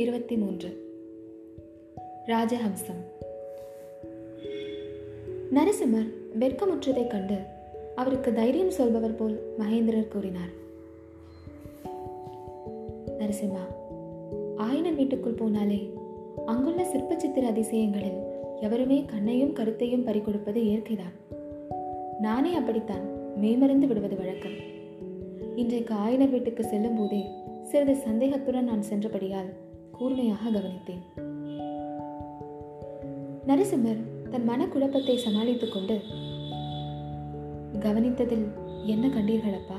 இருபத்தி மூன்று. ராஜஹம்சம். நரசிம்மர் வெட்கமுற்றதைக் கண்டு அவருக்கு தைரியம் சொல்பவர் போல் மகேந்திரர் கூறினார். நரசிம்மா ஆயனர் வீட்டுக்குள் போனாலே அங்குள்ள சிற்ப சித்திர அதிசயங்களில் எவருமே கண்ணையும் கருத்தையும் பறிகொடுப்பது இயற்கைதான். நானே அப்படித்தான் மேமறந்து விடுவது வழக்கம். இன்றைக்கு ஆயனர் வீட்டுக்கு செல்லும் போதே சிறிது சந்தேகத்துடன் நான் சென்றபடியால் கூர்மையாக கவனித்தேன். நரசிம்மர் தன் மனக்குழப்பத்தை சமாளித்துக் கொண்டு கவனித்ததில் என்ன கண்டீர்களப்பா?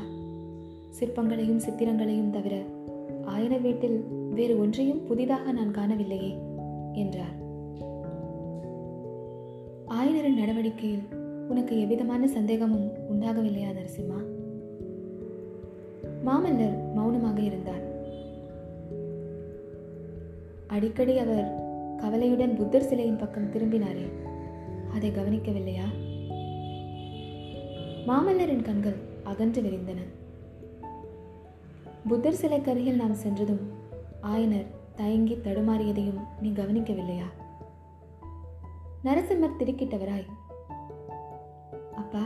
சிற்பங்களையும் சித்திரங்களையும் தவிர ஆயன வீட்டில் வேறு ஒன்றையும் புதிதாக நான் காணவில்லையே என்றார். ஆயனரின் நடவடிக்கையில் உனக்கு எவ்விதமான சந்தேகமும் உண்டாகவில்லையா நரசிம்மா? மாமல்லர் மௌனமாக இருந்தார். அடிக்கடி அவர் கவலையுடன் புத்தர் சிலையின் பக்கம் திரும்பினாரே. அதை கவனிக்கவில்லையா? மாமல்லரின் கண்கள் அகன்று விரிந்தன. புத்தர் சிலைக்கு அருகில் நாம் சென்றதும் ஆயனர் தயங்கி தடுமாறியதையும் நீ கவனிக்கவில்லையா? நரசிம்மர் திடுக்கிட்டவராய். அப்பா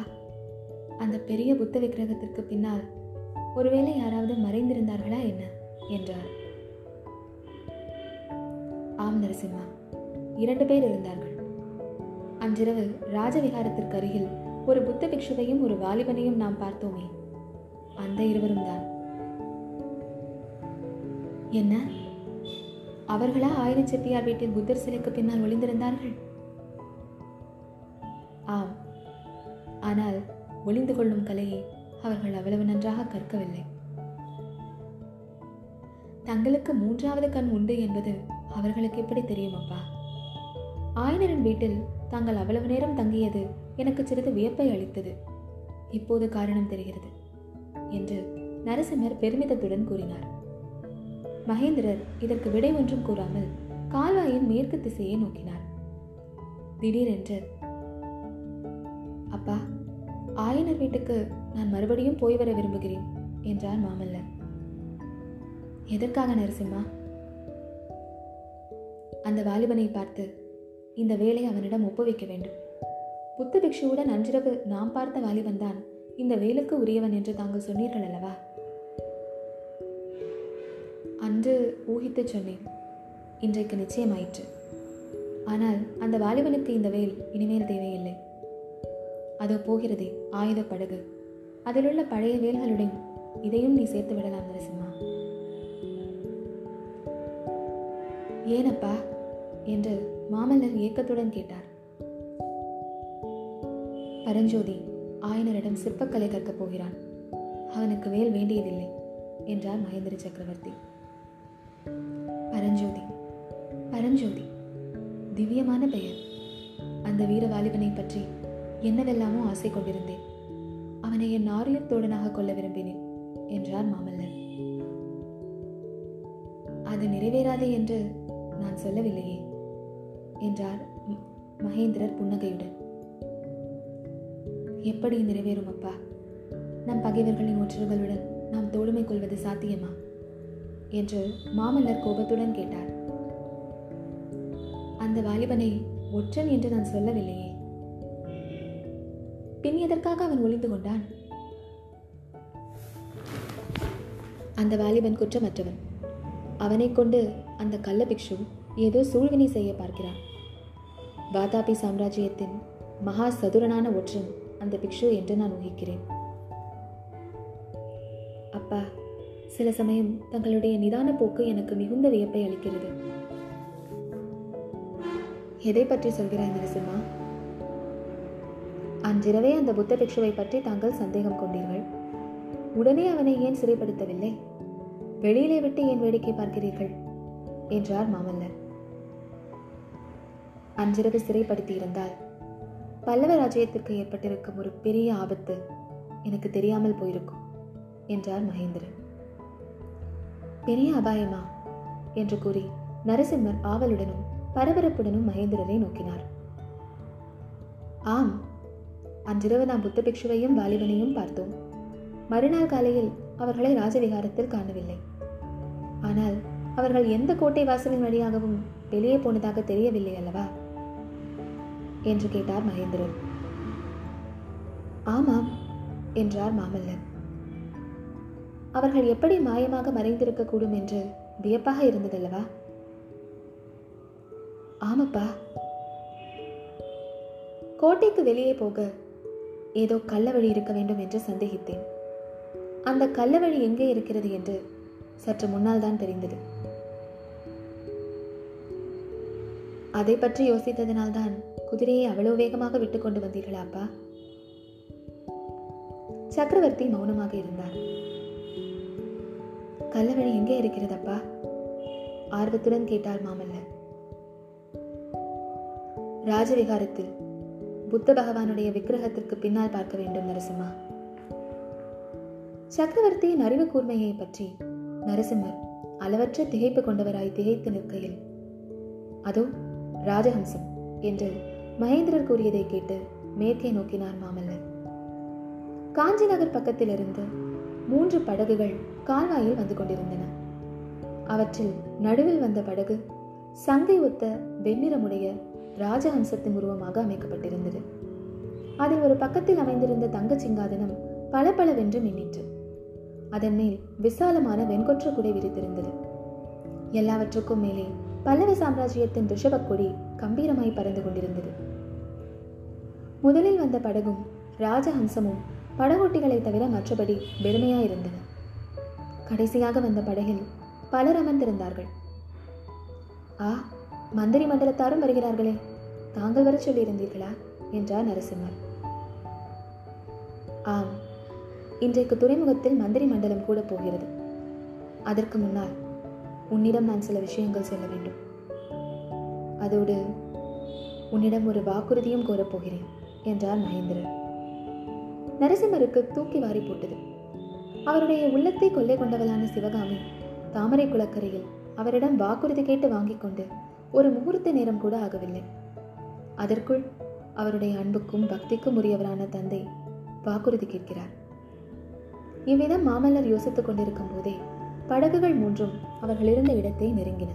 அந்த பெரிய புத்த விக்கிரகத்திற்கு பின்னால் ஒருவேளை யாராவது மறைந்திருந்தார்களா என்ன? என்றார். ராம் நரசிம்மா இரண்டு பேர் இருந்தார்கள். அன்றிரவு ராஜவிகாரத்திற்கு அருகில் ஒரு புத்த பிக்ஷுவையும் ஒரு வாலிபனையும் நாம் பார்த்தோமே. அந்த இருவரும் தான். என்ன? அவர்களா ஆயிர செட்டியார் வீட்டில் புத்தர் சிலைக்கு பின்னால் ஒளிந்திருந்தார்கள்? ஆம். ஆனால் ஒளிந்து கொள்ளும் கலையை அவர்கள் அவ்வளவு நன்றாக கற்கவில்லை. தங்களுக்கு மூன்றாவது கண் உண்டு என்பது அவர்களுக்கு எப்படி தெரியும் அப்பா ஆயனரின் வீட்டில் தாங்கள் அவ்வளவு நேரம் தங்கியது எனக்கு சிறிது வியப்பை அளித்தது. இப்போது காரணம் தெரிகிறது என்று நரசிம்மர் பெருமிதத்துடன் கூறினார். மகேந்திரர் இதற்கு விடை ஒன்றும் கூறாமல் கால்வாயின் மேற்கு திசையை நோக்கினார். திடீரென்று அப்பா ஆயனர் வீட்டுக்கு நான் மறுபடியும் போய் வர விரும்புகிறேன் என்றார் மாமல்லர். எதற்காக நரசிம்மா? அந்த வாலிபனை பார்த்து இந்த வேலை அவனிடம் ஒப்புவிக்க வேண்டும். புத்த பிக்ஷுவுடன் அன்றிரவு நாம் பார்த்த வாலிபன் தான் இந்த வேலுக்கு உரியவன் என்று தாங்கள் சொன்னீர்கள் அல்லவா? அன்று ஊகித்து சொன்னேன். இன்றைக்கு நிச்சயமாயிற்று. ஆனால் அந்த வாலிபனுக்கு இந்த வேல் இனிமேல் தேவையில்லை. அதோ போகிறதே ஆயுத படகு. அதிலுள்ள பழைய வேல்களுடன் இதையும் நீ சேர்த்து விடலாம் நரசிம்மா. ஏனப்பா என்று மாமல்லர் ஏக்கத்துடன் கேட்டார். பரஞ்சோதி ஆயனரிடம் சிற்பக்கலை கற்கப் போகிறான். அவனுக்கு வேல் வேண்டியதில்லை என்றார் மகேந்திர சக்கரவர்த்தி. பரஞ்சோதி பரஞ்சோதி திவ்யமான பெயர். அந்த வீர வாலிபனை பற்றி என்னவெல்லாமோ ஆசை கொண்டிருந்தேன். அவனை என் ஆரியர் தோழனாக கொள்ள விரும்பினேன் என்றார் மாமல்லர். அது நிறைவேறாதே என்று நான் சொல்லவில்லையே. என்றார் மகேந்திரர் புன்னகையுடன். எப்படி நிறைவேறும் அப்பா. நம் பகைவர்களின் ஒற்றர்களுடன் நாம் தோழமை கொள்வது சாத்தியமா? என்று மாமல்லர் கோபத்துடன் கேட்டார். அந்த வாலிபனை ஒற்றன் என்று நான் சொல்லவில்லையே. பின் எதற்காக அவன் ஒளிந்து கொண்டான்? அந்த வாலிபன் குற்றமற்றவன். அவனை கொண்டு அந்த கள்ள பிக்ஷு ஏதோ சூழ்வினை செய்ய பார்க்கிறான் வாதாபி சாம்ராஜ்யத்தின் மகா சதுரனான ஒற்றன் அந்த பிக்ஷு என்று நான் ஊகிக்கிறேன். அப்பா சில சமயம் தங்களுடைய நிதான போக்கு எனக்கு மிகுந்த வியப்பை அளிக்கிறது. எதை பற்றி சொல்கிறாய் நரசிம்மா? அன்றிரவே அந்த புத்த பிக்ஷுவை பற்றி தாங்கள் சந்தேகம் கொண்டீர்கள். உடனே அவனை ஏன் சிறைப்படுத்தவில்லை? வெளியிலே விட்டு ஏன் வேடிக்கை பார்க்கிறீர்கள் என்றார் மாமல்லர். அன்றிரவு சிறைப்படுத்தி இருந்தால் பல்லவ ராஜ்யத்திற்கு ஏற்பட்டிருக்கும் ஒரு பெரிய ஆபத்து எனக்கு தெரியாமல் போயிருக்கும் என்றார் மகேந்திரன். பெரிய அபாயமா? என்று கூறி நரசிம்மர் ஆவலுடனும் பரபரப்புடனும் மகேந்திரரை நோக்கினார். ஆம் அன்றிரவு நாம் புத்த பிக்ஷுவையும் வாலிபனையும் பார்த்தோம். மறுநாள் காலையில் அவர்களை ராஜவிகாரத்தில் காணவில்லை. ஆனால் அவர்கள் எந்த கோட்டை வாசலின் வழியாகவும் வெளியே போனதாக தெரியவில்லை அல்லவா? என்று கேட்டார் மகேந்திரன். ஆமாம் என்றார் மாமல்லன். அவர்கள் எப்படி மாயமாக மறைந்திருக்கக்கூடும் என்று வியப்பாக இருந்ததல்லவா? ஆமப்பா. கோட்டைக்கு வெளியே போக ஏதோ கள்ள வழி இருக்க வேண்டும் என்று சந்தேகித்தேன். அந்த கள்ள வழி எங்கே இருக்கிறது என்று சற்று முன்னால் தான் தெரிந்தது. அதை பற்றி யோசித்ததினால்தான் குதிரையை அவ்வளவு வேகமாக விட்டு கொண்டு வந்தீர்களா அப்பா? சக்கரவர்த்தி மௌனமாக இருந்தார். கல்லவழி எங்கே இருக்கிறதப்பா ஆர்வத்துடன் கேட்டார் மாமல்ல. ராஜவிகாரத்தில் புத்த பகவானுடைய விக்கிரகத்திற்கு பின்னால் பார்க்க வேண்டும் நரசிம்மா. சக்கரவர்த்தியின் அறிவு கூர்மையை பற்றி நரசிம்மர் அளவற்ற திகைப்பு கொண்டவராய் திகைத்து நிற்கையில் அதோ ராஜஹம்சம் என்று மகேந்திரர் கூறியதை கேட்டு மேற்கே நோக்கினார் மாமல்லர். காஞ்சி நகர் பக்கத்திலிருந்து மூன்று படகுகள் கால்வாயில் வந்து கொண்டிருந்தன. அவற்றில் நடுவில் வந்த படகு சங்கை ஒத்த வெண்ணிறமுடைய ராஜஹம்சத்தின் உருவமாக அமைக்கப்பட்டிருந்தது. அதில் ஒரு பக்கத்தில் அமைந்திருந்த தங்க சிங்காதனம் பல பலவென்று மின்னிற்று. அதன் மேல் விசாலமான வெண்கொற்ற குடை விரித்திருந்தது. எல்லாவற்றுக்கும் மேலே பல்லவ சாம்ராஜ்யத்தின் ரிஷபக் கொடி கம்பீரமாய் பறந்து கொண்டிருந்தது. முதலில் வந்த படகும் ராஜஹம்சமும் படகோட்டிகளை தவிர மற்றபடி வெறுமையாயிருந்தன. கடைசியாக வந்த படகில் பலர் அமர்ந்திருந்தார்கள். ஆ மந்திரி மண்டலத்தாரும் வருகிறார்களே தாங்கள் வர சொல்லியிருந்தீர்களா? என்றார் நரசிம்மர். ஆம் இன்றைக்கு துறைமுகத்தில் மந்திரி மண்டலம் கூட போகிறது. அதற்கு முன்னால் உன்னிடம் நான் சில விஷயங்கள் சொல்ல வேண்டும். அதோடு உன்னிடம் ஒரு வாக்குறுதியும் கோரப்போகிறேன் என்றார் மகேந்திரன். நரசிம்மருக்கு தூக்கி வாரி போட்டது. அவருடைய உள்ளத்தை கொள்ளை கொண்டவளான சிவகாமி தாமரை குளக்கரையில் அவரிடம் வாக்குறுதி கேட்டு வாங்கிக் கொண்டு ஒரு முகூர்த்த நேரம் கூட ஆகவில்லை. அதற்குள் அவருடைய அன்புக்கும் பக்திக்கும் உரியவரான தந்தை வாக்குறுதி கேட்கிறார். இவ்விதம் மாமல்லர் யோசித்துக் கொண்டிருக்கும் போதே படகுகள் மூன்றும் அவர்கள் இருந்த இடத்தை நெருங்கின.